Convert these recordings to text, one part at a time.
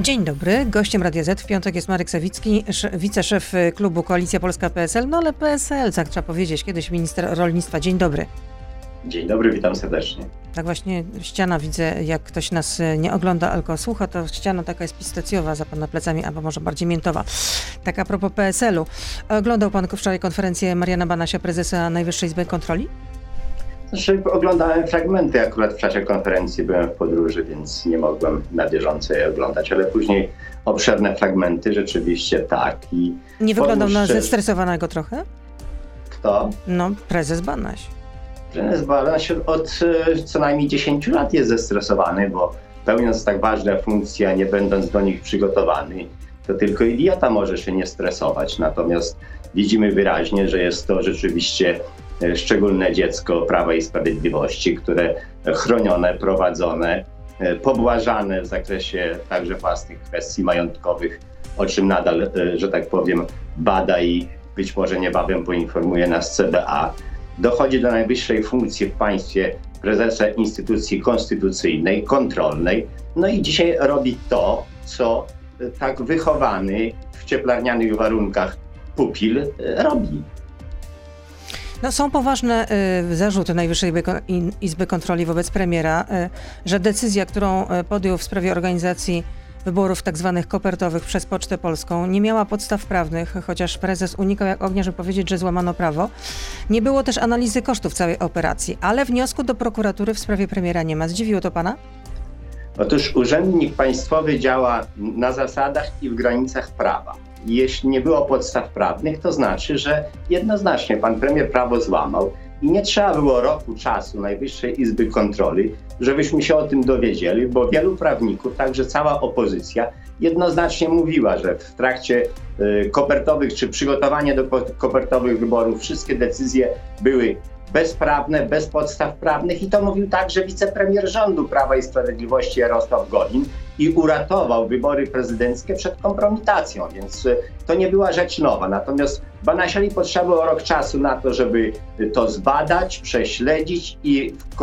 Dzień dobry. Gościem Radia Z w piątek jest Marek Sawicki, wiceszef klubu Koalicja Polska PSL. No ale PSL, tak trzeba powiedzieć, kiedyś minister rolnictwa. Dzień dobry. Dzień dobry, witam serdecznie. Tak właśnie ściana widzę, jak ktoś nas e, nie ogląda, tylko słucha, to ściana taka jest pistacjowa za pana plecami, albo może bardziej miętowa. Tak a propos PSL-u. Oglądał pan wczoraj konferencję Mariana Banasia, prezesa Najwyższej Izby Kontroli? Znaczy, oglądałem fragmenty, akurat w czasie konferencji byłem w podróży, więc nie mogłem na bieżąco je oglądać, ale później obszerne fragmenty rzeczywiście tak. I nie wyglądał na zestresowanego trochę? Kto? No, prezes Banaś. Prezes Banaś od e, co najmniej 10 lat jest zestresowany, bo pełniąc tak ważne funkcje, a nie będąc do nich przygotowany, to tylko idiota może się nie stresować. Natomiast widzimy wyraźnie, że jest to rzeczywiście szczególne dziecko Prawa i Sprawiedliwości, które chronione, prowadzone, e, pobłażane w zakresie także własnych kwestii majątkowych, o czym nadal, e, że tak powiem, bada i być może niebawem poinformuje nas CBA. Dochodzi do najwyższej funkcji w państwie prezesa instytucji konstytucyjnej, kontrolnej. No i dzisiaj robi to, co tak wychowany w cieplarnianych warunkach pupil robi. No, są poważne y, zarzuty Najwyższej Izby Kontroli wobec premiera, y, że decyzja, którą y, podjął w sprawie organizacji wyborów tak zwanych kopertowych przez Pocztę Polską nie miała podstaw prawnych, chociaż prezes unikał jak ognia, żeby powiedzieć, że złamano prawo. Nie było też analizy kosztów całej operacji, ale wniosku do prokuratury w sprawie premiera nie ma. Zdziwiło to pana? Otóż urzędnik państwowy działa na zasadach i w granicach prawa jeśli nie było podstaw prawnych, to znaczy, że jednoznacznie pan premier prawo złamał i nie trzeba było roku czasu Najwyższej Izby Kontroli, żebyśmy się o tym dowiedzieli, bo wielu prawników, także cała opozycja, jednoznacznie mówiła, że w trakcie y, kopertowych czy przygotowania do kopertowych wyborów wszystkie decyzje były bezprawne, bez podstaw prawnych i to mówił także wicepremier rządu Prawa i Sprawiedliwości Jarosław Godin i uratował wybory prezydenckie przed kompromitacją, więc y, to nie była rzecz nowa. Natomiast Banasiali potrzebował rok czasu na to, żeby to zbadać, prześledzić i w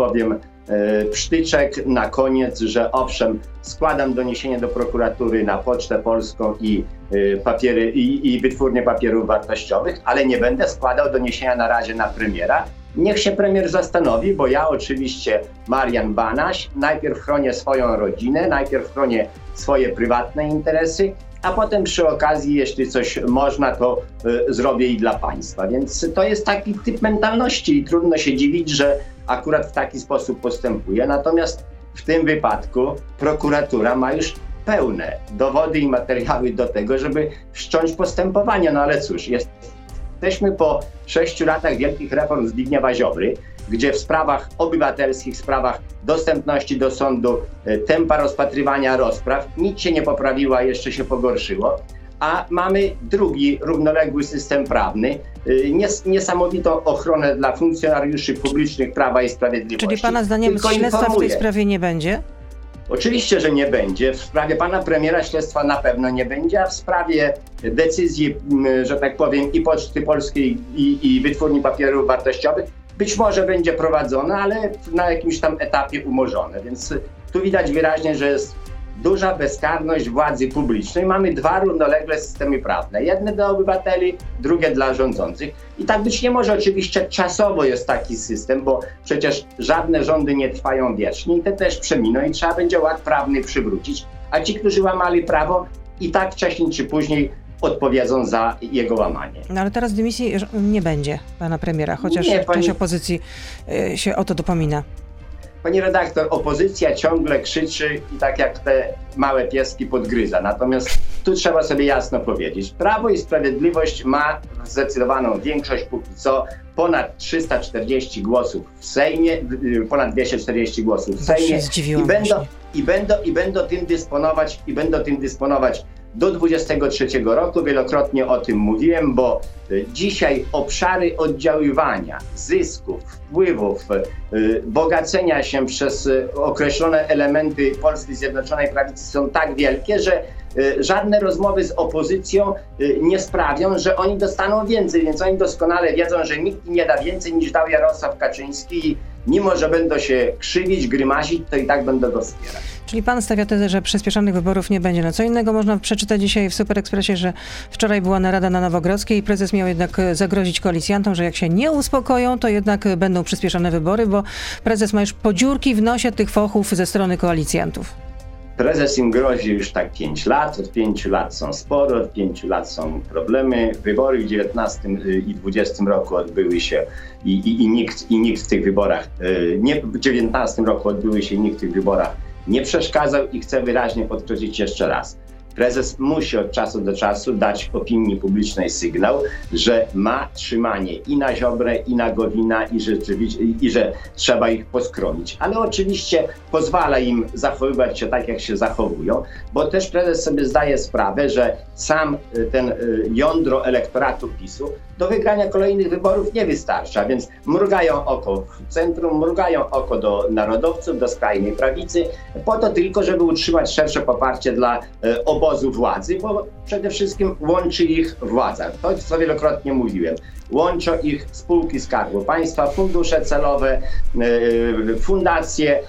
powiem e, psztyczek na koniec, że owszem, składam doniesienie do prokuratury na Pocztę Polską i e, papiery i, i wytwórnie papierów wartościowych, ale nie będę składał doniesienia na razie na premiera. Niech się premier zastanowi, bo ja oczywiście, Marian Banaś, najpierw chronię swoją rodzinę, najpierw chronię swoje prywatne interesy, a potem przy okazji, jeśli coś można, to y, zrobię i dla państwa. Więc to jest taki typ mentalności i trudno się dziwić, że akurat w taki sposób postępuje. Natomiast w tym wypadku prokuratura ma już pełne dowody i materiały do tego, żeby wszcząć postępowanie. No ale cóż, jest, jesteśmy po sześciu latach wielkich reform Zbigniewa Ziobry, gdzie w sprawach obywatelskich, sprawach dostępności do sądu, e, tempa rozpatrywania rozpraw nic się nie poprawiło, a jeszcze się pogorszyło a mamy drugi równoległy system prawny, y, nies niesamowitą ochronę dla funkcjonariuszy publicznych Prawa i Sprawiedliwości. Czyli Pana zdaniem Tylko śledztwa informuje. w tej sprawie nie będzie? Oczywiście, że nie będzie. W sprawie pana premiera śledztwa na pewno nie będzie, a w sprawie decyzji, że tak powiem, i Poczty Polskiej, i, i Wytwórni Papierów Wartościowych być może będzie prowadzone, ale na jakimś tam etapie umorzone. Więc tu widać wyraźnie, że jest duża bezkarność władzy publicznej. Mamy dwa równolegle systemy prawne. Jedne dla obywateli, drugie dla rządzących. I tak być nie może. Oczywiście czasowo jest taki system, bo przecież żadne rządy nie trwają wiecznie i te też przeminą i trzeba będzie ład prawny przywrócić. A ci, którzy łamali prawo, i tak wcześniej czy później odpowiedzą za jego łamanie. No ale teraz dymisji nie będzie pana premiera, chociaż nie, pani... część opozycji y, się o to dopomina. Pani redaktor, opozycja ciągle krzyczy i tak jak te małe pieski podgryza. Natomiast tu trzeba sobie jasno powiedzieć. Prawo i Sprawiedliwość ma zdecydowaną większość póki co. Ponad 340 głosów w Sejmie, ponad 240 głosów w Sejmie. I będą, i, będą, I będą tym dysponować, i będą tym dysponować do 23 roku. Wielokrotnie o tym mówiłem, bo e, dzisiaj obszary oddziaływania, zysków, wpływów, e, bogacenia się przez e, określone elementy Polskiej Zjednoczonej Prawicy są tak wielkie, że żadne rozmowy z opozycją nie sprawią, że oni dostaną więcej, więc oni doskonale wiedzą, że nikt nie da więcej niż dał Jarosław Kaczyński mimo że będą się krzywić, grymasić, to i tak będą go wspierać. Czyli pan stawia tezę, że przyspieszonych wyborów nie będzie. No co innego można przeczytać dzisiaj w Super Expressie, że wczoraj była narada na Nowogrodzkiej i prezes miał jednak zagrozić koalicjantom, że jak się nie uspokoją, to jednak będą przyspieszone wybory, bo prezes ma już podziurki w nosie tych fochów ze strony koalicjantów. Prezes im grozi już tak 5 lat, od 5 lat są spory, od 5 lat są problemy. Wybory w 19 i 20 roku odbyły się i, i, i, nikt, i nikt w tych wyborach, y, nie, w 19 roku odbyły się i nikt w tych wyborach nie przeszkadzał i chcę wyraźnie podkreślić jeszcze raz. Prezes musi od czasu do czasu dać opinii publicznej sygnał, że ma trzymanie i na Ziobrę, i na Gowina, i, rzeczywiście, i że trzeba ich poskromić. Ale oczywiście pozwala im zachowywać się tak, jak się zachowują, bo też prezes sobie zdaje sprawę, że sam y, ten y, jądro elektoratu PiSu do wygrania kolejnych wyborów nie wystarcza, więc mrugają oko w centrum, mrugają oko do narodowców, do skrajnej prawicy, po to tylko, żeby utrzymać szersze poparcie dla y, obozu władzy, bo przede wszystkim łączy ich władza. To, co wielokrotnie mówiłem. Łączą ich spółki Skarbu Państwa, fundusze celowe, fundacje,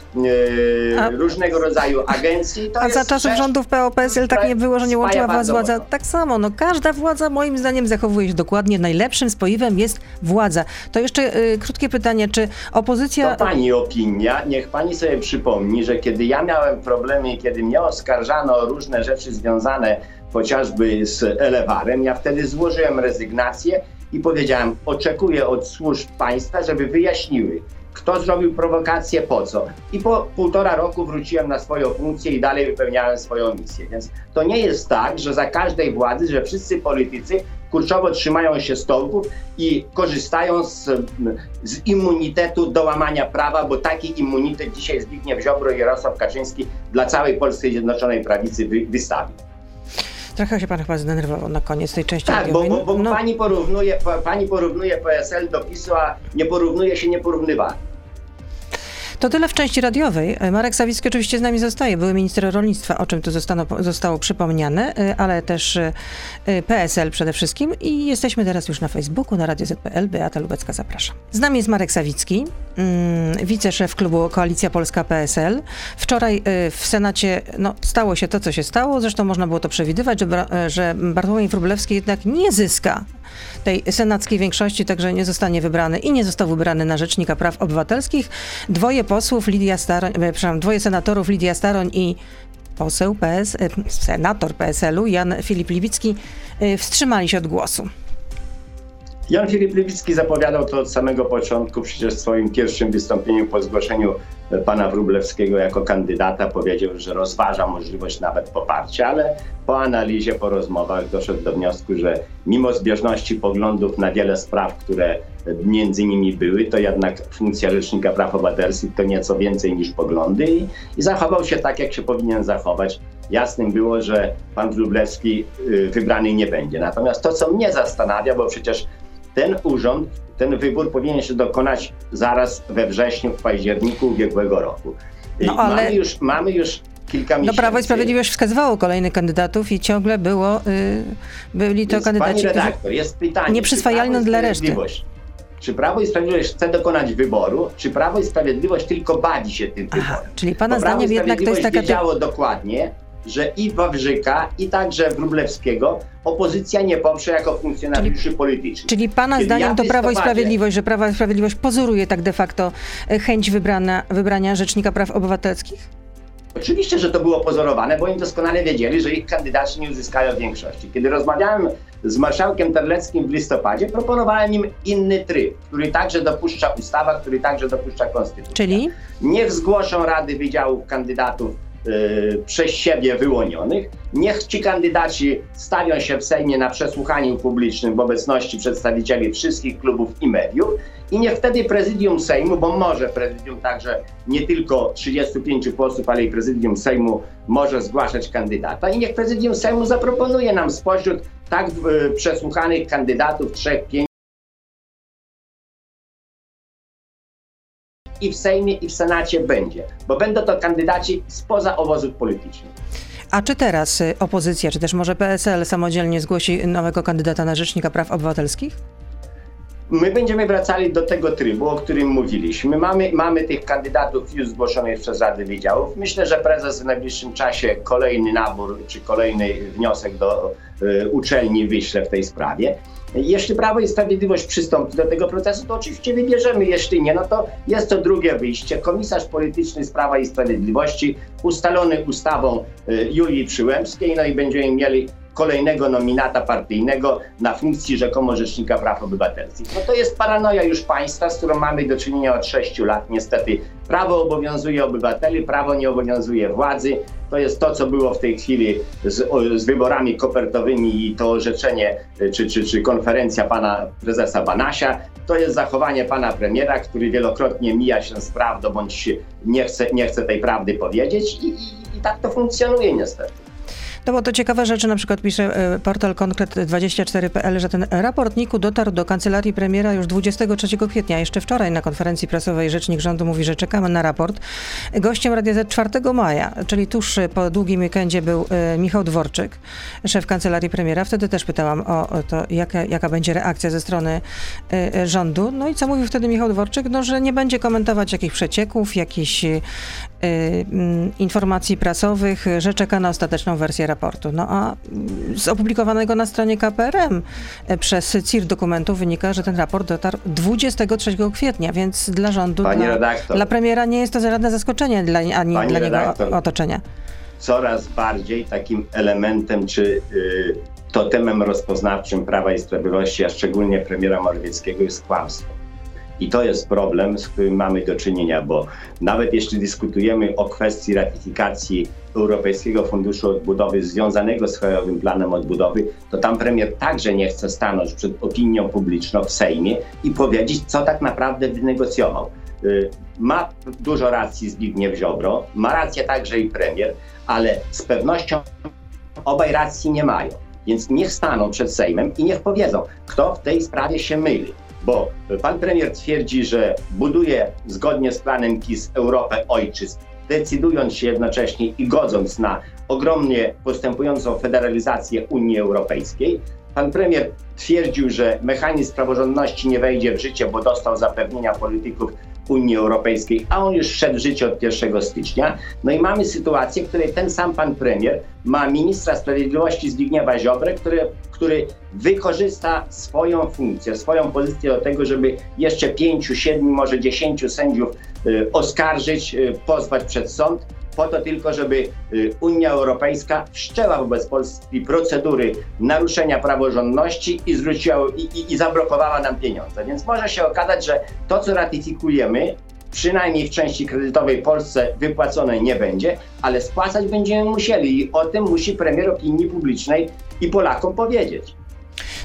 a, różnego rodzaju agencje. a za czasów rządów PO-PSL tak nie było, że nie łączyła was władza. Tak samo, no każda władza moim zdaniem zachowuje się dokładnie. Najlepszym spoiwem jest władza. To jeszcze y, krótkie pytanie, czy opozycja... To pani opinia. Niech pani sobie przypomni, że kiedy ja miałem problemy kiedy mnie oskarżano o różne rzeczy związane chociażby z Elewarem, ja wtedy złożyłem rezygnację i powiedziałem, oczekuję od służb państwa, żeby wyjaśniły, kto zrobił prowokację, po co. I po półtora roku wróciłem na swoją funkcję i dalej wypełniałem swoją misję. Więc to nie jest tak, że za każdej władzy, że wszyscy politycy kurczowo trzymają się stołków i korzystają z, z immunitetu do łamania prawa, bo taki immunitet dzisiaj Zbigniew Ziobro i Jarosław Kaczyński dla całej Polskiej Zjednoczonej Prawicy wy, wystawi. Trochę się pan chyba zdenerwował na koniec tej części. Tak, bo, bo, bo no. pani, porównuje, pani porównuje PSL do PiSu, a nie porównuje się nieporównywalnie. To tyle w części radiowej. Marek Sawicki oczywiście z nami zostaje, były minister rolnictwa, o czym tu zostało, zostało przypomniane, y, ale też y, PSL przede wszystkim i jesteśmy teraz już na Facebooku, na Radio ZPL. Beata Lubecka, zapraszam. Z nami jest Marek Sawicki, wiceszef klubu Koalicja Polska PSL. Wczoraj y, w Senacie no, stało się to, co się stało, zresztą można było to przewidywać, że, że Bartłomiej Wróblewski jednak nie zyska tej senackiej większości, także nie zostanie wybrany i nie został wybrany na Rzecznika Praw Obywatelskich. Dwoje posłów, Lidia Staroń, przepraszam, dwoje senatorów, Lidia Staroń i poseł PS, senator PSL-u, Jan Filip Liwicki, e, wstrzymali się od głosu. Jan Filip Liwicki zapowiadał to od samego początku, przecież w swoim pierwszym wystąpieniu po zgłoszeniu pana Wróblewskiego jako kandydata powiedział, że rozważa możliwość nawet poparcia, ale po analizie, po rozmowach doszedł do wniosku, że mimo zbieżności poglądów na wiele spraw, które między nimi były, to jednak funkcja Rzecznika Praw Obywatelskich to nieco więcej niż poglądy i, i zachował się tak, jak się powinien zachować. Jasnym było, że pan Wróblewski y, wybrany nie będzie. Natomiast to, co mnie zastanawia, bo przecież ten urząd, ten wybór powinien się dokonać zaraz we wrześniu, w październiku ubiegłego roku. No, ale... mamy, już, mamy już kilka miesięcy. No Prawo i Sprawiedliwość wskazywało kolejnych kandydatów i ciągle było, yy, byli to Więc, kandydaci, pani redaktor, jest pytanie, nie przyswajalne dla reszty. Czy Prawo i Sprawiedliwość chce dokonać wyboru, czy Prawo i Sprawiedliwość tylko bawi się tym Aha, wyborem? Czyli pana zdaniem jednak to jest taka... wiedziało dokładnie, że i Wawrzyka, i także Wróblewskiego opozycja nie poprze jako funkcjonariuszy czyli, politycznych. Czyli pana Kiedy zdaniem ja to Prawo i Sprawiedliwość, że Prawo i Sprawiedliwość pozoruje tak de facto e, chęć wybrana, wybrania Rzecznika Praw Obywatelskich? Oczywiście, że to było pozorowane, bo oni doskonale wiedzieli, że ich kandydaci nie uzyskają większości. Kiedy rozmawiałem z marszałkiem Terleckim w listopadzie, proponowałem im inny tryb, który także dopuszcza ustawa, który także dopuszcza konstytucja. Czyli? Niech zgłoszą Rady Wydziałów kandydatów przez siebie wyłonionych. Niech ci kandydaci stawią się w Sejmie na przesłuchaniu publicznym w obecności przedstawicieli wszystkich klubów i mediów i niech wtedy prezydium Sejmu, bo może prezydium także nie tylko 35 posłów, ale i prezydium Sejmu może zgłaszać kandydata i niech prezydium Sejmu zaproponuje nam spośród tak y, przesłuchanych kandydatów trzech, pięciu i w Sejmie, i w Senacie będzie, bo będą to kandydaci spoza obozów politycznych. A czy teraz y, opozycja, czy też może PSL samodzielnie zgłosi nowego kandydata na Rzecznika Praw Obywatelskich? My będziemy wracali do tego trybu, o którym mówiliśmy. Mamy, mamy tych kandydatów już zgłoszonych przez Rady Wydziałów. Myślę, że prezes w najbliższym czasie kolejny nabór czy kolejny wniosek do y, uczelni wyśle w tej sprawie. Jeśli Prawo i Sprawiedliwość przystąpi do tego procesu, to oczywiście wybierzemy. Jeśli nie, no to jest to drugie wyjście. Komisarz polityczny z Prawa i Sprawiedliwości, ustalony ustawą y, Julii Przyłębskiej, no i będziemy mieli kolejnego nominata partyjnego na funkcji rzekomo Rzecznika Praw Obywatelskich. No to jest paranoja już państwa, z którą mamy do czynienia od sześciu lat. Niestety prawo obowiązuje obywateli, prawo nie obowiązuje władzy. To jest to, co było w tej chwili z, z wyborami kopertowymi i to orzeczenie, czy, czy, czy konferencja pana prezesa Banasia. To jest zachowanie pana premiera, który wielokrotnie mija się z prawdą, bądź nie chce, nie chce tej prawdy powiedzieć i, i, i tak to funkcjonuje niestety. No bo to ciekawe rzeczy, na przykład pisze e, portal konkret24.pl, że ten raport NIK-u dotarł do kancelarii premiera już 23 kwietnia. Jeszcze wczoraj na konferencji prasowej rzecznik rządu mówi, że czekamy na raport. Gościem Radia Z 4 maja, czyli tuż po długim weekendzie był e, Michał Dworczyk, szef kancelarii premiera. Wtedy też pytałam o to, jaka, jaka będzie reakcja ze strony e, rządu. No i co mówił wtedy Michał Dworczyk? No, że nie będzie komentować jakichś przecieków, jakichś informacji prasowych, że czeka na ostateczną wersję raportu. No a z opublikowanego na stronie KPRM e, przez CIR dokumentu wynika, że ten raport dotarł 23 kwietnia, więc dla rządu, dla, dla, premiera nie jest to żadne zaskoczenie dla, ani Pani dla redaktor, niego otoczenia. Coraz bardziej takim elementem czy y, totemem rozpoznawczym Prawa i Sprawiedliwości, a szczególnie premiera Morawieckiego jest kłamstwo. I to jest problem, z którym mamy do czynienia, bo nawet jeśli dyskutujemy o kwestii ratyfikacji Europejskiego Funduszu Odbudowy związanego z Krajowym Planem Odbudowy, to tam premier także nie chce stanąć przed opinią publiczną w Sejmie i powiedzieć, co tak naprawdę wynegocjował. Y, ma dużo racji Zbigniew Ziobro, ma rację także i premier, ale z pewnością obaj racji nie mają. Więc niech staną przed Sejmem i niech powiedzą, kto w tej sprawie się myli bo pan premier twierdzi, że buduje zgodnie z planem KIS Europę ojczyzn, decydując się jednocześnie i godząc na ogromnie postępującą federalizację Unii Europejskiej. Pan premier twierdził, że mechanizm praworządności nie wejdzie w życie, bo dostał zapewnienia polityków Unii Europejskiej, a on już wszedł w życie od 1 stycznia. No i mamy sytuację, w której ten sam pan premier ma ministra sprawiedliwości Zbigniewa Ziobrę, który, który wykorzysta swoją funkcję, swoją pozycję do tego, żeby jeszcze pięciu, siedmiu, może dziesięciu sędziów y, oskarżyć, y, pozwać przed sąd po to tylko, żeby y, Unia Europejska wszczęła wobec Polski procedury naruszenia praworządności i zwróciła i, i, i zablokowała nam pieniądze. Więc może się okazać, że to, co ratyfikujemy, przynajmniej w części kredytowej Polsce wypłacone nie będzie, ale spłacać będziemy musieli i o tym musi premier opinii publicznej i Polakom powiedzieć.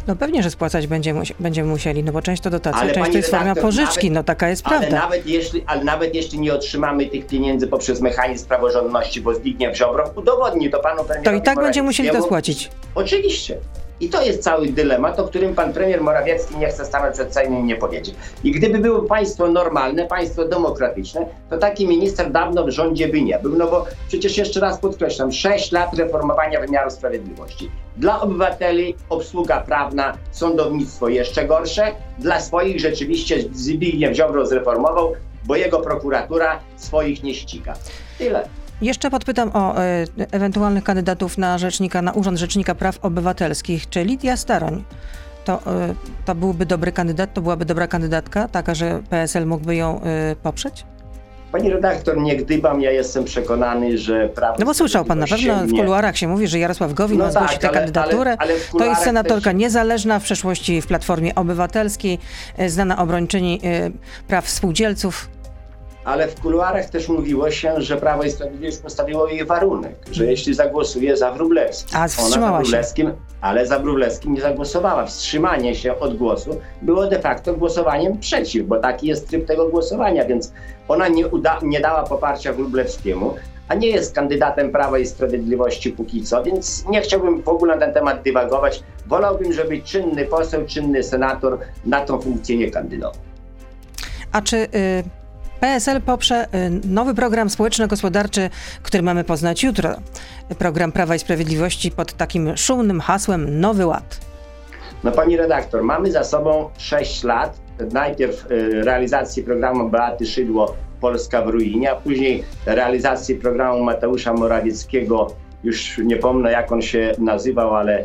No pewnie, że spłacać będziemy, będziemy musieli, no bo część to dotacja, ale część to jest forma pożyczki, nawet, no taka jest ale prawda. Nawet jeśli, ale nawet jeśli nie otrzymamy tych pieniędzy poprzez mechanizm praworządności, bo Zbigniew Ziobro udowodni to panu premierowi To i tak będziemy musieli to spłacić. Oczywiście. I to jest cały dylemat, o którym pan premier Morawiecki nie chce stanąć przed Sejmem i nie powiedzieć. I gdyby było państwo normalne, państwo demokratyczne, to taki minister dawno w rządzie by nie był. No bo przecież jeszcze raz podkreślam, 6 lat reformowania wymiaru sprawiedliwości. Dla obywateli obsługa prawna, sądownictwo jeszcze gorsze. Dla swoich rzeczywiście Zbigniew Ziobro zreformował, bo jego prokuratura swoich nie ściga. Tyle. Jeszcze podpytam o e, ewentualnych kandydatów na rzecznika, na Urząd Rzecznika Praw Obywatelskich. Czy Lidia Staroń to, e, to byłby dobry kandydat, to byłaby dobra kandydatka, taka, że PSL mógłby ją e, poprzeć? Pani redaktor, nie gdybam, ja jestem przekonany, że prawo. No bo słyszał pan na pewno w kuluarach się mówi, że Jarosław Gowin no ma zgłosić tak, tę kandydaturę. Ale, ale to jest senatorka też... niezależna, w przeszłości w Platformie Obywatelskiej, znana obrończyni praw spółdzielców ale w kuluarach też mówiło się, że Prawo i Sprawiedliwość postawiło jej warunek, że jeśli zagłosuje za Wróblewskim, A, ona za Wróblewskim, ale za Wróblewskim nie zagłosowała. Wstrzymanie się od głosu było de facto głosowaniem przeciw, bo taki jest tryb tego głosowania, więc ona nie, uda, nie dała poparcia Wróblewskiemu, a nie jest kandydatem Prawa i Sprawiedliwości póki co, więc nie chciałbym w ogóle na ten temat dywagować. Wolałbym, żeby czynny poseł, czynny senator na tą funkcję nie kandydował. A czy y, PSL poprze y, nowy program społeczno-gospodarczy, który mamy poznać jutro. Program Prawa i Sprawiedliwości pod takim szumnym hasłem Nowy Ład. No pani redaktor, mamy za sobą 6 lat. Najpierw y, realizacji programu Beaty Szydło Polska w ruinie, a później realizacji programu Mateusza Morawieckiego już nie pomnę jak on się nazywał, ale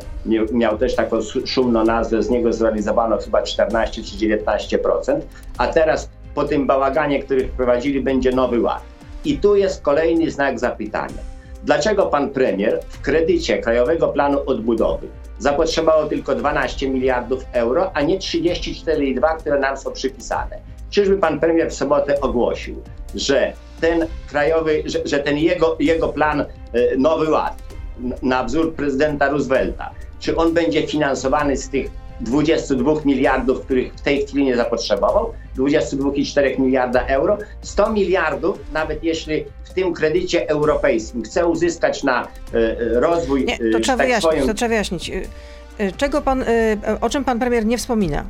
miał też taką szumną nazwę, z niego zrealizowano chyba 14 czy 19%, a teraz po tym bałaganie, który wprowadzili, będzie nowy ład. I tu jest kolejny znak zapytania. Dlaczego pan premier w kredycie Krajowego Planu Odbudowy zapotrzebował tylko 12 miliardów euro, a nie 34,2, które nam są przypisane? Czyżby pan premier w sobotę ogłosił, że ten krajowy, że, że ten jego, jego plan e, Nowy Ład na wzór prezydenta Roosevelta, czy on będzie finansowany z tych 22 miliardów, których w tej chwili nie zapotrzebował, 22,4 miliarda euro, 100 miliardów, nawet jeśli w tym kredycie europejskim chce uzyskać na e, rozwój. Nie, to, trzeba tak wyjaśnić, swoją... to trzeba wyjaśnić. Czego pan, o czym pan premier nie wspomina?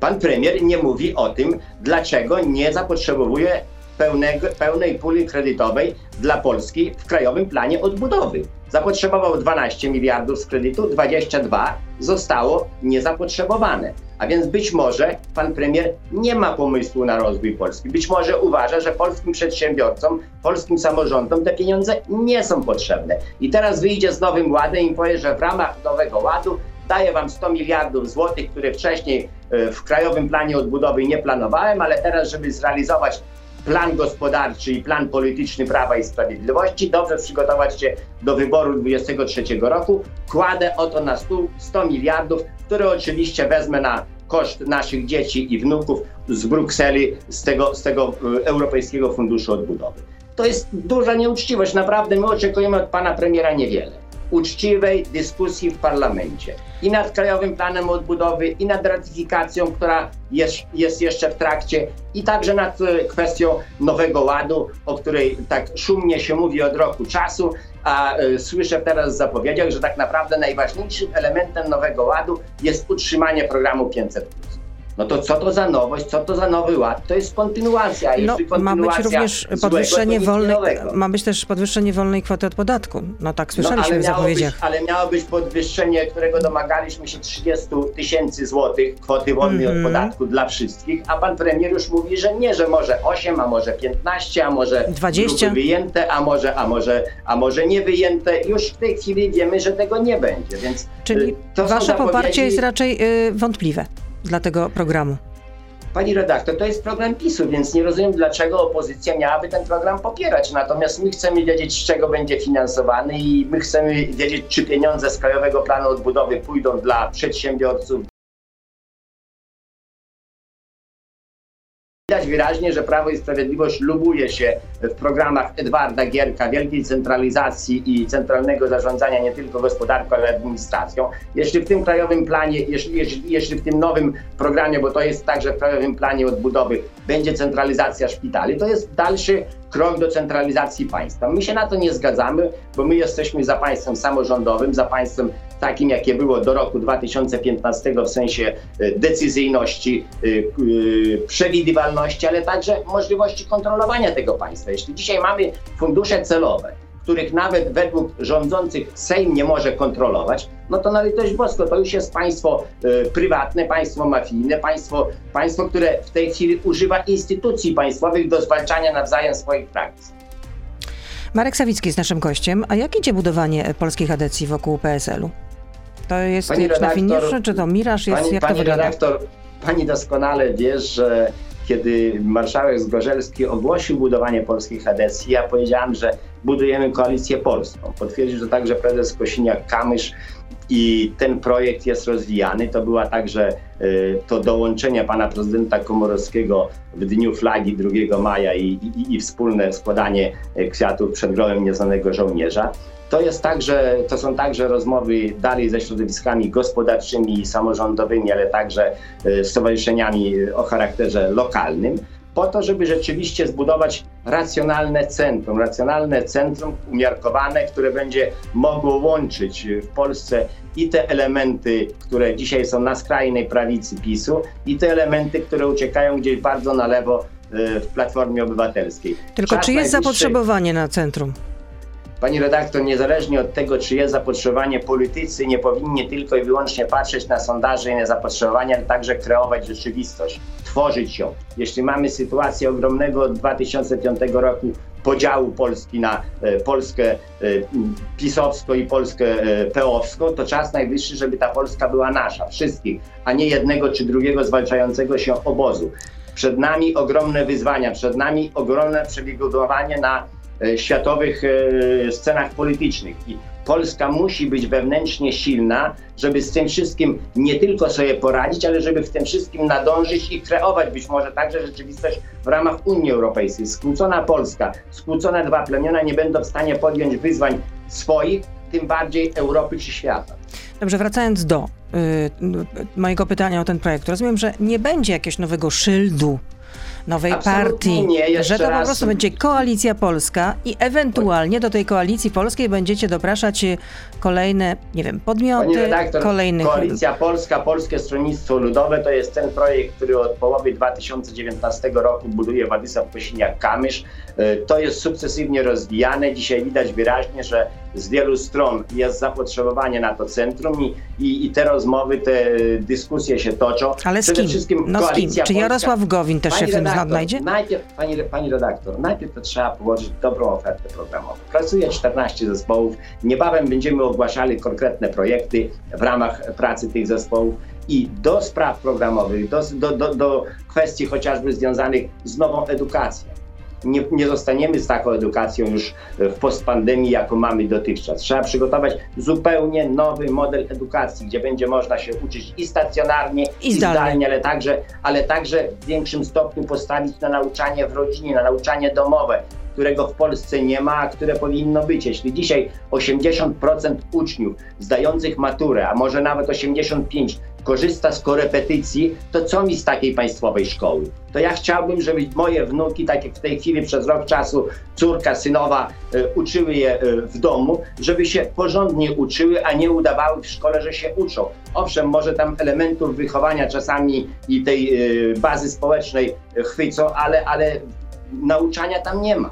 Pan premier nie mówi o tym, dlaczego nie zapotrzebuje pełnego, pełnej puli kredytowej dla Polski w Krajowym Planie Odbudowy. Zapotrzebował 12 miliardów z kredytu, 22 zostało niezapotrzebowane. A więc być może pan premier nie ma pomysłu na rozwój Polski. Być może uważa, że polskim przedsiębiorcom, polskim samorządom te pieniądze nie są potrzebne. I teraz wyjdzie z nowym ładem i powie, że w ramach nowego ładu daję wam 100 miliardów złotych, które wcześniej e, w Krajowym Planie Odbudowy nie planowałem, ale teraz, żeby zrealizować plan gospodarczy i plan polityczny Prawa i Sprawiedliwości, dobrze przygotować się do wyboru 23 roku. Kładę oto na stół 100 miliardów, które oczywiście wezmę na koszt naszych dzieci i wnuków z Brukseli, z tego, z tego e, Europejskiego Funduszu Odbudowy. To jest duża nieuczciwość. Naprawdę my oczekujemy od pana premiera niewiele uczciwej dyskusji w parlamencie. I nad Krajowym Planem Odbudowy, i nad ratyfikacją, która jest, jest jeszcze w trakcie, i także nad e, kwestią Nowego Ładu, o której tak szumnie się mówi od roku czasu, a y, słyszę teraz w zapowiedziach, że tak naprawdę najważniejszym elementem Nowego Ładu jest utrzymanie programu 500 no to co to za nowość, co to za nowy ład? To jest kontynuacja. No, ma być również podwyższenie wolnej, ma być też podwyższenie wolnej kwoty od podatku. No tak no, słyszeliśmy no, w zapowiedziach. Być, ale miało być podwyższenie, którego domagaliśmy się 30 tysięcy złotych kwoty wolnej mm -hmm. od mhm. podatku dla wszystkich, a pan premier już mówi, że nie, że może 8, a może 15, a może 20 wyjęte, a może, a może, a może nie wyjęte. Już w tej chwili wiemy, że tego nie będzie, więc Czyli y, to wasze poparcie jest raczej y, wątpliwe dla tego programu? Pani redaktor, to jest program PiSu, więc nie rozumiem, dlaczego opozycja miałaby ten program popierać. Natomiast my chcemy wiedzieć, z czego będzie finansowany i my chcemy wiedzieć, czy pieniądze z Krajowego Planu Odbudowy pójdą dla przedsiębiorców, Widać wyraźnie, że Prawo i Sprawiedliwość lubuje się w programach Edwarda Gierka, wielkiej centralizacji i centralnego zarządzania nie tylko gospodarką, ale administracją. Jeśli w tym krajowym planie, jeśli, jeśli, jeśli w tym nowym programie, bo to jest także w krajowym planie odbudowy, będzie centralizacja szpitali, to jest dalszy krok do centralizacji państwa. My się na to nie zgadzamy, bo my jesteśmy za państwem samorządowym, za państwem takim, jakie było do roku 2015 w sensie e, decyzyjności, e, e, przewidywalności, ale także możliwości kontrolowania tego państwa. Jeśli dzisiaj mamy fundusze celowe, których nawet według rządzących Sejm nie może kontrolować, no to na litość bosko, to już jest państwo prywatne, państwo mafijne, państwo, państwo, które w tej chwili używa instytucji państwowych do zwalczania nawzajem swoich praktyk. Marek Sawicki jest naszym gościem. A jak idzie budowanie polskich adecji wokół PSL-u? To jest pani redaktor, na finiszy, czy to miraż? Jest, pani, jak pani to wygląda? redaktor, pani doskonale wie, że kiedy marszałek Zgorzelski ogłosił budowanie polskich adecji, ja powiedziałem, że budujemy koalicję polską. Potwierdził to także prezes Kosiniak-Kamysz i ten projekt jest rozwijany. To była także y, to dołączenie pana prezydenta Komorowskiego w dniu flagi 2 maja i, i, i wspólne składanie y, kwiatów przed grobem nieznanego żołnierza. To, jest także, to są także rozmowy dalej ze środowiskami gospodarczymi i samorządowymi, ale także y, stowarzyszeniami o charakterze lokalnym po to, żeby rzeczywiście zbudować racjonalne centrum, racjonalne centrum umiarkowane, które będzie mogło łączyć w Polsce i te elementy, które dzisiaj są na skrajnej prawicy PiSu, i te elementy, które uciekają gdzieś bardzo na lewo y, w Platformie Obywatelskiej. Tylko Czas czy jest najbliższy... zapotrzebowanie na centrum? Pani redaktor, niezależnie od tego, czy jest zapotrzebowanie, politycy nie powinni tylko i wyłącznie patrzeć na sondaże i na zapotrzebowanie, ale także kreować rzeczywistość, tworzyć ją. Jeśli mamy sytuację ogromnego od 2005 roku podziału Polski na e, Polskę e, pisowską i Polskę e, peowską, to czas najwyższy, żeby ta Polska była nasza, wszystkich, a nie jednego czy drugiego zwalczającego się obozu. Przed nami ogromne wyzwania, przed nami ogromne przebigowanie na światowych scenach politycznych. I Polska musi być wewnętrznie silna, żeby z tym wszystkim nie tylko sobie poradzić, ale żeby w tym wszystkim nadążyć i kreować być może także rzeczywistość w ramach Unii Europejskiej. Skłócona Polska, skłócone dwa plemiona nie będą w stanie podjąć wyzwań swoich, tym bardziej Europy czy świata. Dobrze, wracając do y, mojego pytania o ten projekt. Rozumiem, że nie będzie jakiegoś nowego szyldu nowej Absolutnie partii, nie, że to raz. po prostu będzie koalicja polska i ewentualnie do tej koalicji polskiej będziecie dopraszać y, kolejne, nie wiem, podmioty, redaktor, kolejnych... Koalicja Polska, Polskie Stronnictwo Ludowe to jest ten projekt, który od połowy 2019 roku buduje Władysław Kosiniak-Kamysz. Y, to jest sukcesywnie rozwijane. Dzisiaj widać wyraźnie, że z wielu stron jest zapotrzebowanie na to centrum i, i, i te rozmowy, te dyskusje się toczą. Ale z Przede kim? wszystkim No z kim? Czy Polska- Jarosław Gowin też się Pani w tym redaktor, znajdzie? Najpierw, pani, pani redaktor, najpierw to trzeba położyć dobrą ofertę programową. Pracuje 14 zespołów. Niebawem będziemy ogłaszali konkretne projekty w ramach pracy tych zespołów. I do spraw programowych, do, do, do, do kwestii chociażby związanych z nową edukacją. Nie, nie zostaniemy z taką edukacją już w postpandemii, jaką mamy dotychczas. Trzeba przygotować zupełnie nowy model edukacji, gdzie będzie można się uczyć i stacjonarnie, I zdalnie. ale także, ale także w większym stopniu postawić na nauczanie w rodzinie, na nauczanie domowe, którego w Polsce nie ma, a które powinno być. Jeśli dzisiaj 80% uczniów zdających maturę, a może nawet 85% korzysta z korepetycji, to co mi z takiej państwowej szkoły? To ja chciałbym, żeby moje wnuki, tak jak w tej chwili przez rok czasu córka, synowa, e, uczyły je e, w domu, żeby się porządnie uczyły, a nie udawały w szkole, że się uczą. Owszem, może tam elementów wychowania czasami i tej e, bazy społecznej chwycą, ale, ale nauczania tam nie ma.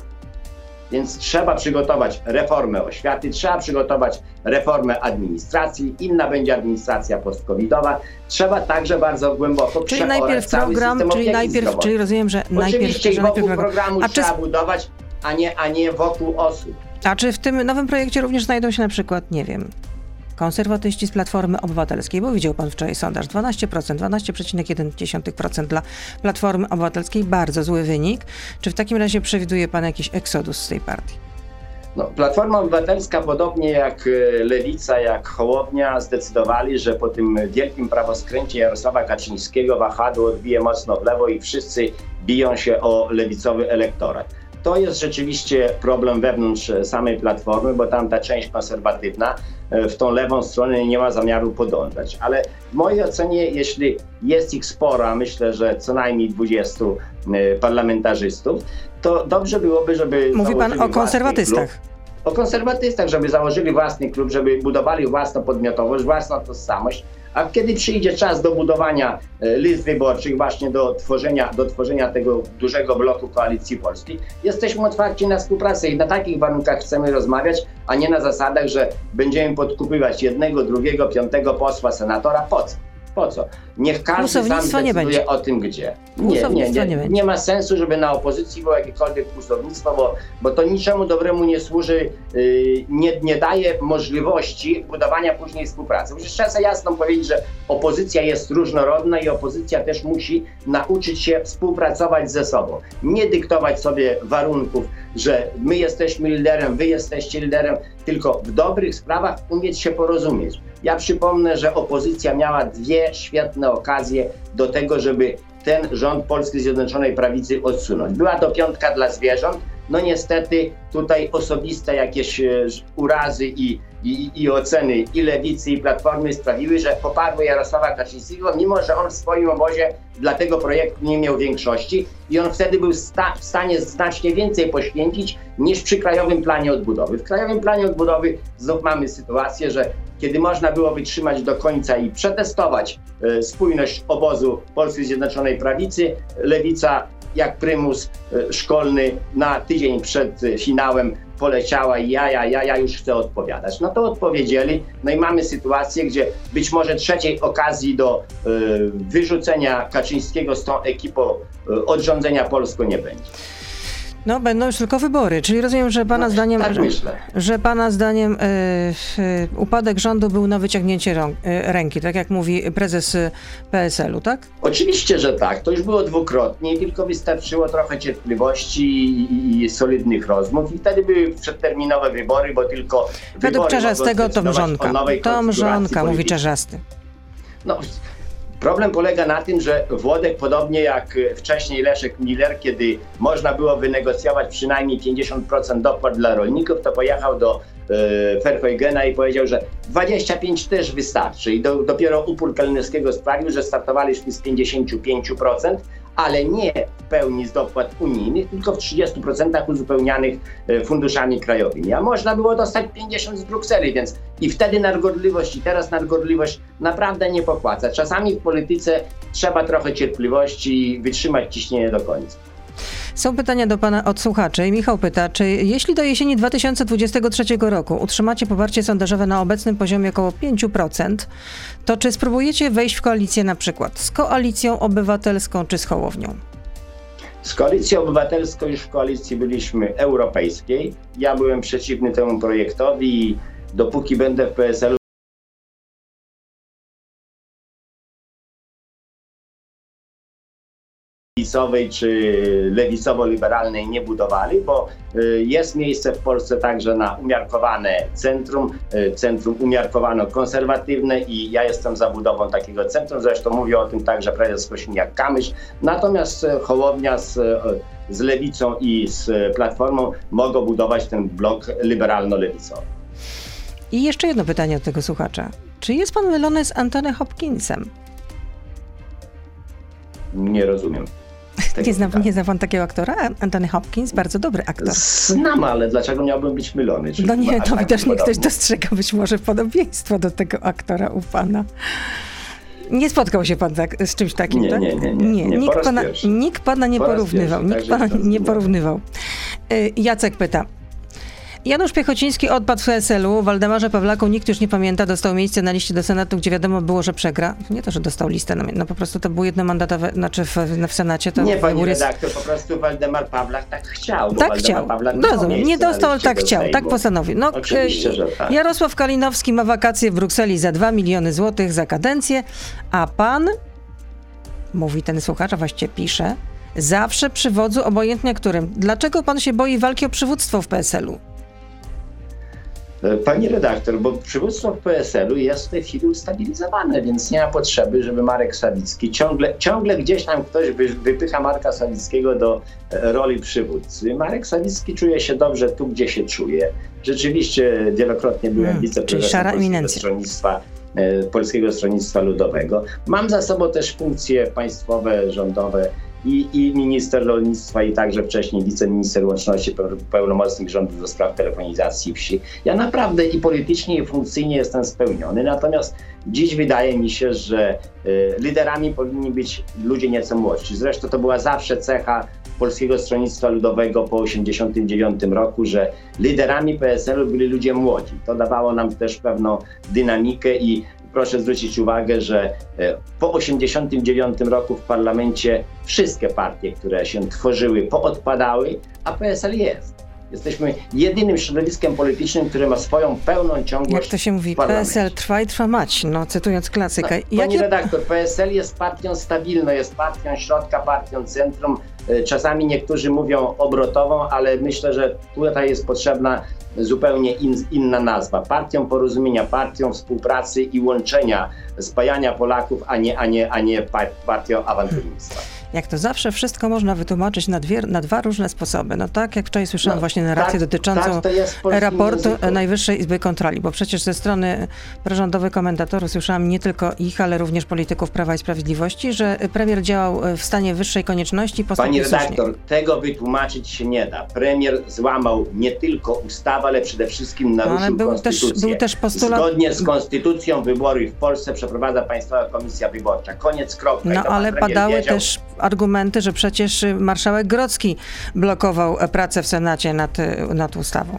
Więc trzeba przygotować reformę oświaty, trzeba przygotować reformę administracji, inna będzie administracja post-covidowa. Trzeba także bardzo głęboko Czyli najpierw program, czyli najpierw, zdrowotnej. czyli rozumiem, że najpierw, Oczywiście że najpierw wokół program. programu A czy, trzeba budować, a nie, a nie wokół osób. a czy w tym nowym projekcie również znajdą się na przykład, nie wiem, konserwatyści z Platformy Obywatelskiej, bo widział pan wczoraj sondaż 12%, 12,1% dla Platformy Obywatelskiej, bardzo zły wynik. Czy w takim razie przewiduje pan jakiś eksodus z tej partii? No, Platforma Obywatelska, podobnie jak e, Lewica, jak Hołownia, zdecydowali, że po tym wielkim prawoskręcie Jarosława Kaczyńskiego wahadło odbije mocno w lewo i wszyscy biją się o lewicowy elektorat. To jest rzeczywiście problem wewnątrz samej Platformy, bo tam ta część konserwatywna e, w tą lewą stronę nie ma zamiaru podążać. Ale w mojej ocenie, jeśli jest ich sporo, a myślę, że co najmniej 20 e, parlamentarzystów, to dobrze byłoby, żeby. Mówi pan o konserwatystach. klub o konserwatystach, żeby założyli własny klub, żeby budowali własną podmiotowość, własną tożsamość, a kiedy przyjdzie czas do budowania e, list wyborczych, właśnie do tworzenia, do tworzenia tego dużego bloku koalicji polskiej, jesteśmy otwarci na współpracę i na takich warunkach chcemy rozmawiać, a nie na zasadach, że będziemy podkupywać jednego, drugiego, piątego posła, senatora. Po co? Po co? Niech każdy sam Kłusownictwa nie decyduje będzie. o tym, gdzie. Nie, nie, nie, nie nie, ma sensu, żeby na opozycji było jakiekolwiek kłusownictwo, bo, bo to niczemu dobremu nie służy, yy, nie, nie daje możliwości budowania później współpracy. Przecież trzeba sobie jasno powiedzieć, że opozycja jest różnorodna i opozycja też musi nauczyć się współpracować ze sobą. Nie dyktować sobie warunków, że my jesteśmy liderem, wy jesteście liderem, tylko w dobrych sprawach umieć się porozumieć. Ja przypomnę, że opozycja miała dwie świetne okazje do tego, żeby ten rząd Polskiej Zjednoczonej Prawicy odsunąć. Była to piątka dla zwierząt. No niestety tutaj osobiste jakieś e, urazy i, i, i oceny i lewicy i platformy sprawiły, że poparły Jarosława Kaczyńskiego, mimo że on w swoim obozie dla tego projektu nie miał większości i on wtedy był sta- w stanie znacznie więcej poświęcić niż przy Krajowym Planie Odbudowy. W Krajowym Planie Odbudowy znów mamy sytuację, że kiedy można było wytrzymać do końca i przetestować e, spójność obozu Polskiej Zjednoczonej Prawicy, lewica jak prymus e, szkolny na tydzień przed finałem poleciała i ja, ja, ja, ja już chcę odpowiadać. No to odpowiedzieli. No i mamy sytuację, gdzie być może trzeciej okazji do y, wyrzucenia Kaczyńskiego z tą ekipą y, od rządzenia Polską nie będzie. No, będą już tylko wybory, czyli rozumiem, że pana no, zdaniem, tak że, że, pana zdaniem y, y, upadek rządu był na wyciągnięcie rąk, y, ręki, tak jak mówi prezes PSL-u, tak? Oczywiście, że tak. To już było dwukrotnie, tylko wystarczyło trochę cierpliwości i, i solidnych rozmów i wtedy były przedterminowe wybory, bo tylko Według Czarzastego to mrzonka. To mrzonka, mówi Czarzasty. No, Problem polega na tym, że Włodek, podobnie jak wcześniej Leszek Miller, kiedy można było wynegocjować przynajmniej 50% dopłat dla rolników, to pojechał do e, Verheugena i powiedział, że 25 też wystarczy. I do, dopiero upór Kalinowskiego sprawił, że startowaliśmy z 55%, ale nie w pełni z dopłat unijnych, tylko w 30% uzupełnianych e, funduszami krajowymi. A można było dostać 50 z Brukseli, więc i wtedy nadgorliwość, i teraz nadgorliwość naprawdę nie popłaca. Czasami w polityce trzeba trochę cierpliwości i wytrzymać ciśnienie do końca. Są pytania do pana od słuchaczy. Michał pyta, czy jeśli do jesieni 2023 roku utrzymacie poparcie sondażowe na obecnym poziomie około 5%, to czy spróbujecie wejść w koalicję na przykład z koalicją obywatelską czy z Hołownią? Z koalicją obywatelską już w koalicji byliśmy europejskiej. Ja byłem przeciwny temu projektowi i dopóki będę w PSL-u lewicowej czy lewicowo-liberalnej nie budowali, bo y, jest miejsce w Polsce także na umiarkowane centrum, y, centrum umiarkowano-konserwatywne i ja jestem za budową takiego centrum, zresztą mówię o tym także prezes Kosiniak-Kamysz, natomiast y, Hołownia z, z Lewicą i z Platformą mogą budować ten blok liberalno-lewicowy. I jeszcze jedno pytanie od tego słuchacza. Czy jest pan mylony z Antony Hopkinsem? Nie rozumiem. Nie zna, nie zna pan takiego aktora? Anthony Hopkins, bardzo dobry aktor. Znam, ale dlaczego miałbym być mylony? no nie, to widocznie ktoś dostrzega być może podobieństwo do tego aktora u pana. Nie spotkał się pan tak, z czymś takim, nie, tak? Nie, nie, nie. nie. nie nikt, pana, nikt pana nie porównywał. Nikt pana nie porównywał. Y, Jacek pyta. Janusz Piechociński odpadł w PSL-u, Waldemarze Pawlaku nikt już nie pamięta, dostał miejsce na liście do Senatu, gdzie wiadomo było, że przegra. Nie to, że dostał listę, no, no po prostu to był jednomandatowe, znaczy w, w Senacie. To nie, pani redaktor, po prostu Waldemar Pawlak tak chciał. Tak chciał, rozumiem, nie dostał, ale tak chciał, tak postanowił. No, Oczywiście, że tak. Jarosław Kalinowski ma wakacje w Brukseli za 2 miliony złotych za kadencję, a pan, mówi ten słuchacz, a właściwie pisze, zawsze przy wodzu, obojętnie którym. Dlaczego pan się boi walki o przywództwo w PSL-u? E, pani redaktor, bo przywództwo w PSL-u jest w tej chwili ustabilizowane, więc nie ma potrzeby, żeby Marek Sawicki ciągle, ciągle gdzieś tam ktoś wypycha Marka Sawickiego do e, roli przywódcy. Marek Sawicki czuje się dobrze tu, gdzie się czuje. Rzeczywiście wielokrotnie byłem hmm, wiceprezesem Polskiego Stronnictwa, e, Polskiego Stronnictwa Ludowego. Mam za sobą też funkcje państwowe, rządowe i, i minister rolnictwa i także wcześniej wiceminister łączności, pełnomocnik rządu do spraw telefonizacji wsi. Ja naprawdę i politycznie i funkcyjnie jestem spełniony, natomiast dziś wydaje mi się, że y, liderami powinni być ludzie nieco młodsi. Zresztą to była zawsze cecha Polskiego Stronnictwa Ludowego po 1989 roku, że liderami PSL-u byli ludzie młodzi. To dawało nam też pewną dynamikę i proszę zwrócić uwagę, że e, po 1989 roku w parlamencie wszystkie partie, które się tworzyły, poodpadały, a PSL jest. Jesteśmy jedynym środowiskiem politycznym, które ma swoją pełną ciągłość. Jak to się mówi, PSL trwa i trwa mać, no cytując klasykę. No, Jakie... redaktor, PSL jest partią stabilną, jest partią środka, partią centrum. E, czasami niektórzy mówią obrotową, ale myślę, że tutaj jest potrzebna zupełnie in, inna nazwa. Partią porozumienia, partią współpracy i łączenia, spajania Polaków, a nie, a nie, a nie partią awanturnictwa jak to zawsze wszystko można wytłumaczyć na, dwie, na dwa różne sposoby. No tak, jak wczoraj słyszałam no, właśnie narrację tak, dotyczącą tak, raportu języku. Najwyższej Izby Kontroli, bo przecież ze strony prorządowych komentatorów słyszałam nie tylko ich, ale również polityków Prawa i Sprawiedliwości, że premier działał w stanie wyższej konieczności. Pani redaktor, słusznie. tego wytłumaczyć się nie da. Premier złamał nie tylko ustawę, ale przede wszystkim naruszył no, ale był konstytucję. Też, był też postulat... Zgodnie z konstytucją wybory w Polsce przeprowadza Państwowa Komisja Wyborcza. Koniec, kropka. No ale padały wiedział, też argumenty, że przecież marszałek Grocki blokował pracę w Senacie nad, nad ustawą.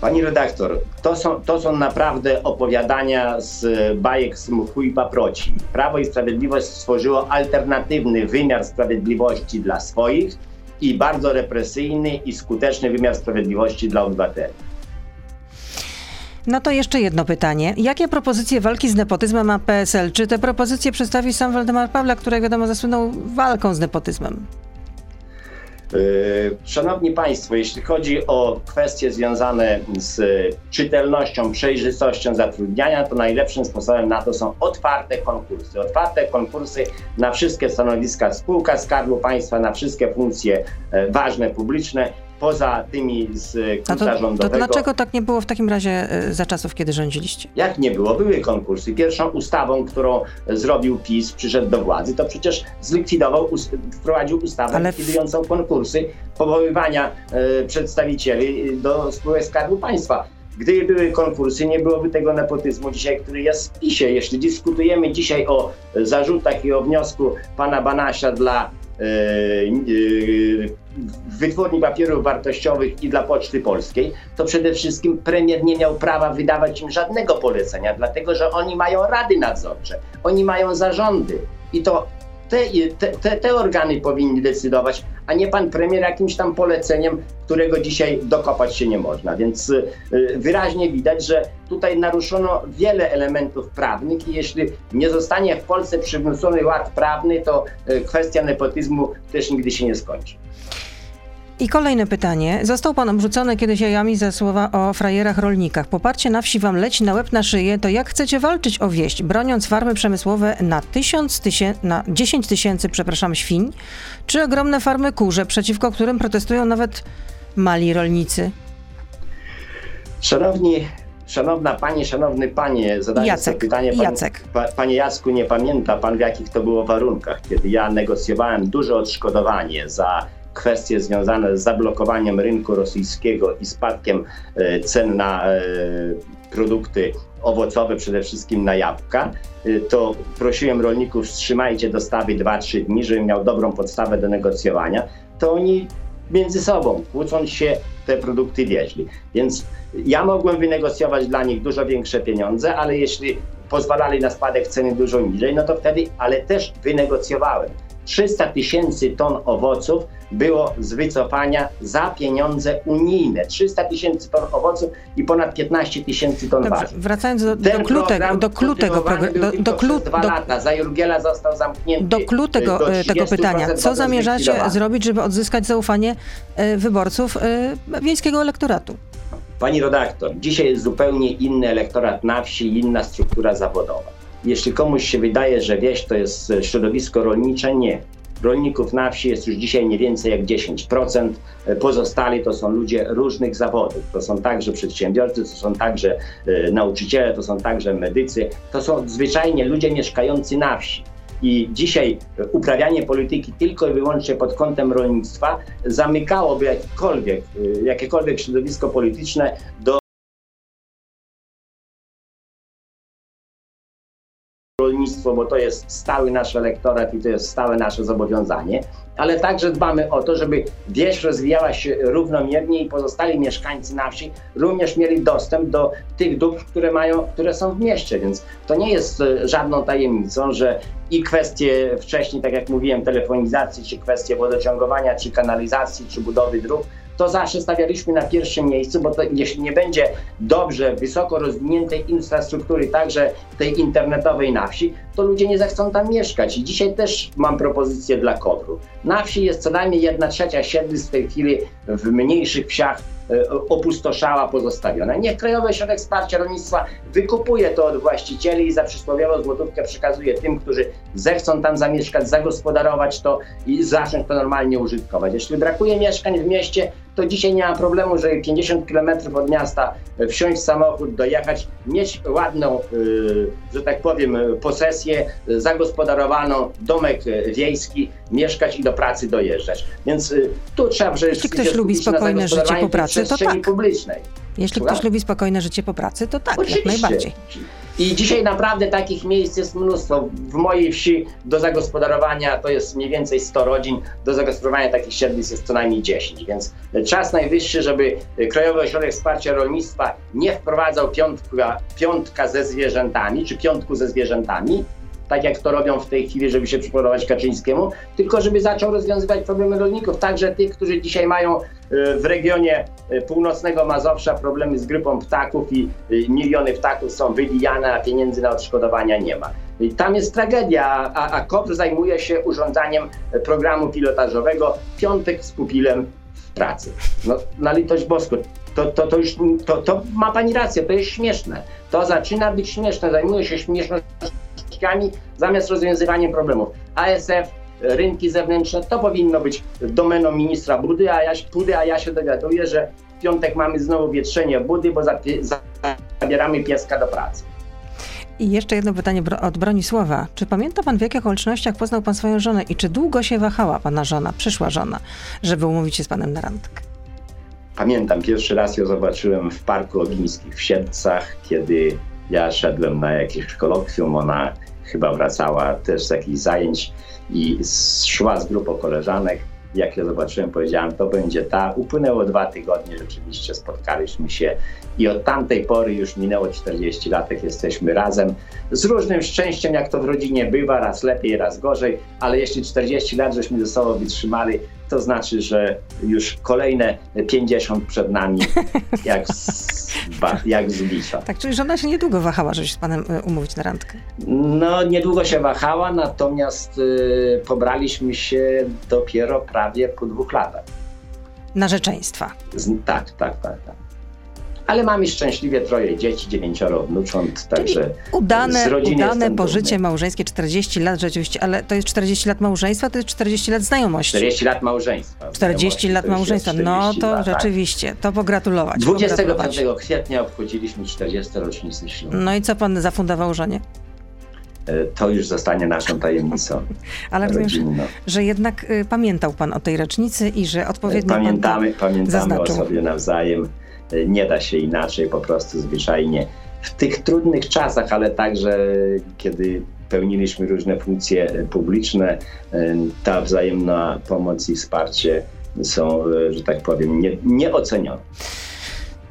Pani redaktor, to są, to są naprawdę opowiadania z bajek z mchu i paproci. Prawo i Sprawiedliwość stworzyło alternatywny wymiar sprawiedliwości dla swoich i bardzo represyjny i skuteczny wymiar sprawiedliwości dla obywateli. No to jeszcze jedno pytanie. Jakie propozycje walki z nepotyzmem ma PSL? Czy te propozycje przedstawi sam Waldemar Pawlak, który wiadomo zasłynął walką z nepotyzmem? Yy, szanowni Państwo, jeśli chodzi o kwestie związane z czytelnością, przejrzystością zatrudniania, to najlepszym sposobem na to są otwarte konkursy. Otwarte konkursy na wszystkie stanowiska spółka Skarbu Państwa, na wszystkie funkcje e, ważne, publiczne poza tymi z klucza to, rządowego. To dlaczego tak nie było w takim razie e, za czasów, kiedy rządziliście? Jak nie było? Były konkursy. Pierwszą ustawą, którą zrobił PiS, przyszedł do władzy, to przecież zlikwidował, wprowadził ustawę Ale... likwidującą konkursy powoływania e, przedstawicieli do spółek Skarbu Państwa. Gdyby były konkursy, nie byłoby tego nepotyzmu dzisiaj, który jest w PiSie. Jeśli dyskutujemy dzisiaj o zarzutach i o wniosku pana Banasia dla e, e, wytwórni papierów wartościowych i dla Poczty Polskiej, to przede wszystkim premier nie miał prawa wydawać im żadnego polecenia, dlatego że oni mają rady nadzorcze, oni mają zarządy. I to te, te, te, organy powinni decydować, a nie pan premier jakimś tam poleceniem, którego dzisiaj dokopać się nie można. Więc y, wyraźnie widać, że tutaj naruszono wiele elementów prawnych i jeśli nie zostanie w Polsce przywrócony ład prawny, to y, kwestia nepotyzmu też nigdy się nie skończy. I kolejne pytanie. Został pan obrzucony kiedyś jajami za słowa o frajerach rolnikach. Poparcie na wsi wam leci na łeb na szyję, to jak chcecie walczyć o wieść, broniąc farmy przemysłowe na, tysiąc tysię- na 10 tysięcy, przepraszam, świń, czy ogromne farmy kurze, przeciwko którym protestują nawet mali rolnicy? Szanowni Szanowna Pani, Szanowny Panie, zadaję Jacek, sobie pytanie. Pan, Jacek. Pa, panie Jacku, nie pamięta Pan w jakich to było warunkach, kiedy ja negocjowałem duże odszkodowanie za kwestie związane z zablokowaniem rynku rosyjskiego i spadkiem e, cen na e, produkty owocowe, przede wszystkim na jabłka, e, to prosiłem rolników, wstrzymajcie dostawy 2-3 dni, żebym miał dobrą podstawę do negocjowania, to oni między sobą, kłócąc się, te produkty wieźli. Więc ja mogłem wynegocjować dla nich dużo większe pieniądze, ale jeśli pozwalali na spadek ceny dużo niżej, no to wtedy, ale też wynegocjowałem. 300 tysięcy ton owoców było z wycofania za pieniądze unijne. 300 tysięcy ton owoców i ponad 15 tysięcy ton warzyw. Wracając do, do klu tego, do klu tego. Do, do, klu, dwa do, lata. Za Jurgiela został zamknięty. Do klu tego, do e, tego pytania. Co zamierzacie zrobić, żeby odzyskać zaufanie e, wyborców e, wiejskiego elektoratu? Pani redaktor, dzisiaj jest zupełnie inny elektorat na wsi, inna struktura zawodowa. Jeśli komuś się wydaje, że wieś to jest środowisko rolnicze, nie. Rolników na wsi jest już dzisiaj nie więcej jak 10%. Pozostali to są ludzie różnych zawodów. To są także przedsiębiorcy, to są także e, nauczyciele, to są także medycy. To są zwyczajnie ludzie mieszkający na wsi. I dzisiaj uprawianie polityki tylko i wyłącznie pod kątem rolnictwa zamykałoby jakiekolwiek, e, jakiekolwiek środowisko polityczne do bo to jest stały nasz elektorat i to jest stałe nasze zobowiązanie, ale także dbamy o to, żeby wieś rozwijała się równomiernie i pozostali mieszkańcy na wsi również mieli dostęp do tych dóbr, które mają, które są w mieście, więc to nie jest e, żadną tajemnicą, że i kwestie wcześniej, tak jak mówiłem, telefonizacji, czy kwestie wodociągowania, czy kanalizacji, czy budowy dróg, to zawsze stawialiśmy na pierwszym miejscu, bo to, jeśli nie będzie dobrze, wysoko rozwiniętej infrastruktury, także tej internetowej na wsi, to ludzie nie zechcą tam mieszkać. I dzisiaj też mam propozycję dla Kowru. Na wsi jest co najmniej jedna trzecia siedlisk w tej chwili w mniejszych wsiach E, opustoszała, pozostawiona. Niech Krajowy Ośrodek Wsparcia Rolnictwa wykupuje to od właścicieli i za przysłowiową złotówkę przekazuje tym, którzy zechcą tam zamieszkać, zagospodarować to i zacząć to normalnie użytkować. Jeśli brakuje mieszkań w mieście, to dzisiaj nie ma problemu, żeby 50 km od miasta wsiąść w samochód, dojechać, mieć ładną, y, że tak powiem, posesję, zagospodarowaną, domek wiejski, mieszkać i do pracy dojeżdżać. Więc tu trzeba przede Jeśli ktoś lubi spokojne życie po pracy, to tak. publicznej. Jeśli ktoś lubi spokojne życie po pracy, to tak, Oczywiście. jak najbardziej. I dzisiaj naprawdę takich miejsc jest mnóstwo. W mojej wsi do zagospodarowania to jest mniej więcej 100 rodzin, do zagospodarowania takich siedlisk jest co najmniej 10, więc czas najwyższy, żeby Krajowy Ośrodek Wsparcia Rolnictwa nie wprowadzał piątka, piątka ze zwierzętami, czy piątku ze zwierzętami, tak jak to robią w tej chwili, żeby się przypodobać Kaczyńskiemu, tylko żeby zaczął rozwiązywać problemy rolników, także tych, którzy dzisiaj mają e, w regionie e, północnego Mazowsza problemy z grypą ptaków i e, miliony ptaków są wybijane, a pieniędzy na odszkodowania nie ma. I tam jest tragedia, a, a KOP zajmuje się urządzaniem programu pilotażowego Piątek z pupilem w pracy. No, na litość boską, to, to, to już to, to ma pani rację, to jest śmieszne. To zaczyna być śmieszne, zajmuje się zamiast rozwiązywaniem problemów. ASF, rynki zewnętrzne, to powinno być domeną ministra Budy, a ja, Budy, a ja się dowiaduję, że w piątek mamy znowu wietrzenie Budy, bo zabieramy pieska do pracy. I jeszcze jedno pytanie od Bronisława. Czy pamięta pan w jakich okolicznościach poznał pan swoją żonę i czy długo się wahała pana żona, przyszła żona, żeby umówić się z panem na randkę? Pamiętam, pierwszy raz ją zobaczyłem w Parku Ogińskich w Siedlcach, kiedy ja szedłem na jakieś kolokwium, ona chyba wracała też z jakichś zajęć i szła z grupą koleżanek. Jak ja zobaczyłem, powiedziałem, to będzie ta. Upłynęło dwa tygodnie, rzeczywiście spotkaliśmy się i od tamtej pory już minęło 40 lat, jak jesteśmy razem. Z różnym szczęściem, jak to w rodzinie bywa, raz lepiej, raz gorzej, ale jeśli 40 lat żeśmy ze sobą wytrzymali, to znaczy, że już kolejne 50 przed nami, jak z, jak z. Tak, czyli żona się niedługo wahała, żeby się z panem y, umówić na randkę. No, niedługo się wahała, natomiast y, pobraliśmy się dopiero prawie po dwóch latach. Narzeczeństwa. Z, tak, tak, tak, tak ale mamy szczęśliwie troje dzieci, dziewięcioro wnucząt, także Czyli udane, udane pożycie małżeńskie, 40 lat rzeczywiście, ale to jest 40 lat małżeństwa, to jest 40 lat znajomości. 40 lat małżeństwa. 40 lat małżeństwa, no to lat, tak. rzeczywiście, to pogratulować. 25 pogratulować. kwietnia obchodziliśmy 40 rocznicę ślubu. No i co pan zafundował żonie? E, to już zostanie naszą tajemnicą. Ale rozumiem, że, że jednak y, pamiętał Pan o tej rocznicy i że odpowiednio Pamiętamy, pan pamiętamy zaznaczył. o sobie nawzajem. E, nie da się inaczej, po prostu zwyczajnie w tych trudnych czasach, ale także kiedy pełniliśmy różne funkcje publiczne, e, ta wzajemna pomoc i wsparcie są, że tak powiem, nie, nieocenione.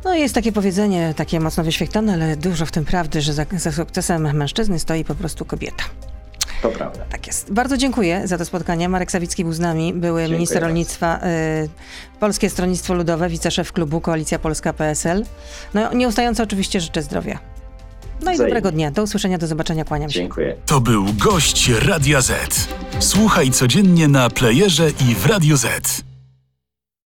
No jest takie powiedzenie, takie mocno wyświetlone, ale dużo w tym prawdy, że za, za sukcesem mężczyzny stoi po prostu kobieta. To prawda. Tak jest. Bardzo dziękuję za to spotkanie. Marek Sawicki był z nami, były dziękuję minister bardzo. rolnictwa, y, Polskie Stronnictwo Ludowe, wiceszef klubu Koalicja Polska PSL. No nieustająco oczywiście życzę zdrowia. No i dobrego dnia. Do usłyszenia, do zobaczenia. Kłaniam się. Dziękuję. To był gość Radia Z. Słuchaj codziennie na playerze i w Radio Z.